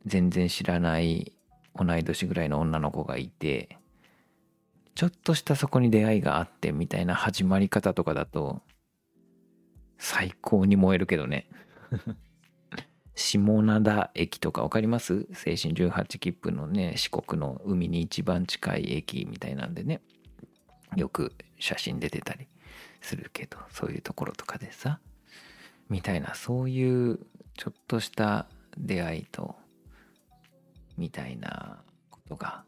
全然知らない同い年ぐらいの女の子がいてちょっとしたそこに出会いがあってみたいな始まり方とかだと最高に燃えるけどね。(laughs) 下灘駅とか分かります？青春18切符のね四国の海に一番近い駅みたいなんでね。よく写真出てたりするけどそういうところとかでさみたいなそういうちょっとした出会いとみたいなことが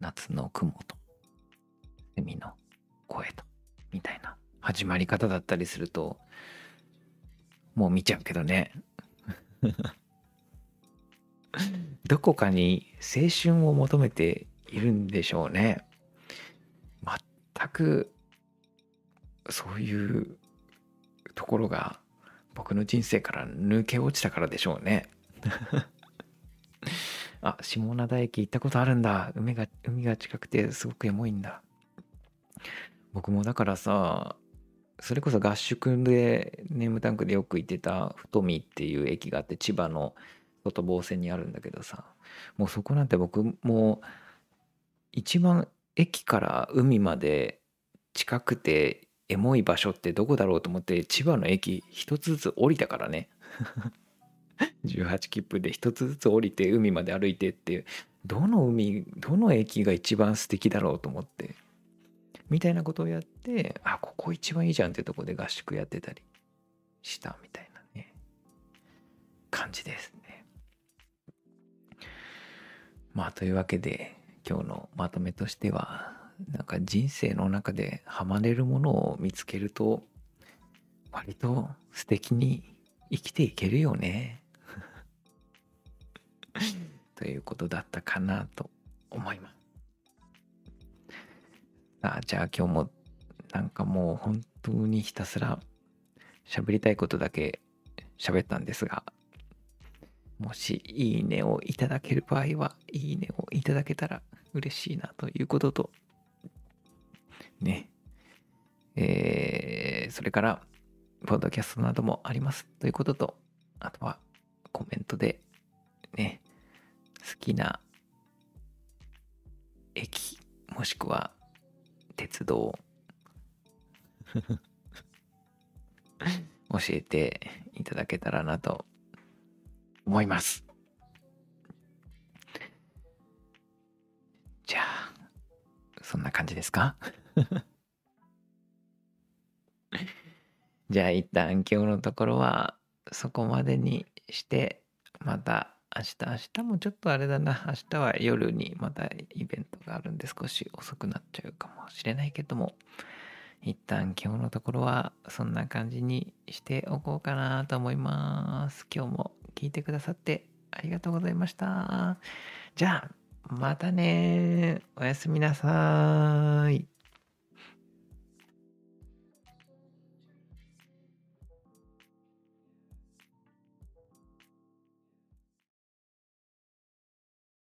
夏の雲とセミの声とみたいな始まり方だったりするともう見ちゃうけどね。(laughs) どこかに青春を求めているんでしょうね。全くそういうところが僕の人生から抜け落ちたからでしょうね (laughs) あ、下灘駅行ったことあるんだ。海が、海が近くてすごくエモいんだ。僕もだからさ、それこそ合宿でネームタンクでよく行ってた太見っていう駅があって千葉の外房線にあるんだけどさもうそこなんて僕も一番駅から海まで近くてエモい場所ってどこだろうと思って千葉の駅一つずつ降りたからね。(laughs) 18切符で一つずつ降りて海まで歩いてってどの海どの駅が一番素敵だろうと思って。みたいなことをやってあここ一番いいじゃんってとこで合宿やってたりしたみたいなね。感じですね。まあというわけで今日のまとめとしてはなんか人生の中でハマれるものを見つけると割と素敵に生きていけるよねということだったかなと思います。さあじゃあ今日もなんかもう本当にひたすら喋りたいことだけ喋ったんですがもしいいねをいただける場合はいいねをいただけたら嬉しいなということとねえー、それからポッドキャストなどもありますということとあとはコメントでね好きな駅もしくは鉄道 (laughs) 教えていただけたらなと思います。じゃあ、そんな感じですか？(laughs) じゃあ一旦今日のところはそこまでにしてまた明日明日もちょっとあれだな。明日は夜にまたイベントがあるんで少し遅くなっちゃうかもしれないけども。一旦今日のところはそんな感じにしておこうかなと思います。今日も聞いてくださってありがとうございました。じゃあまたねおやすみなさい。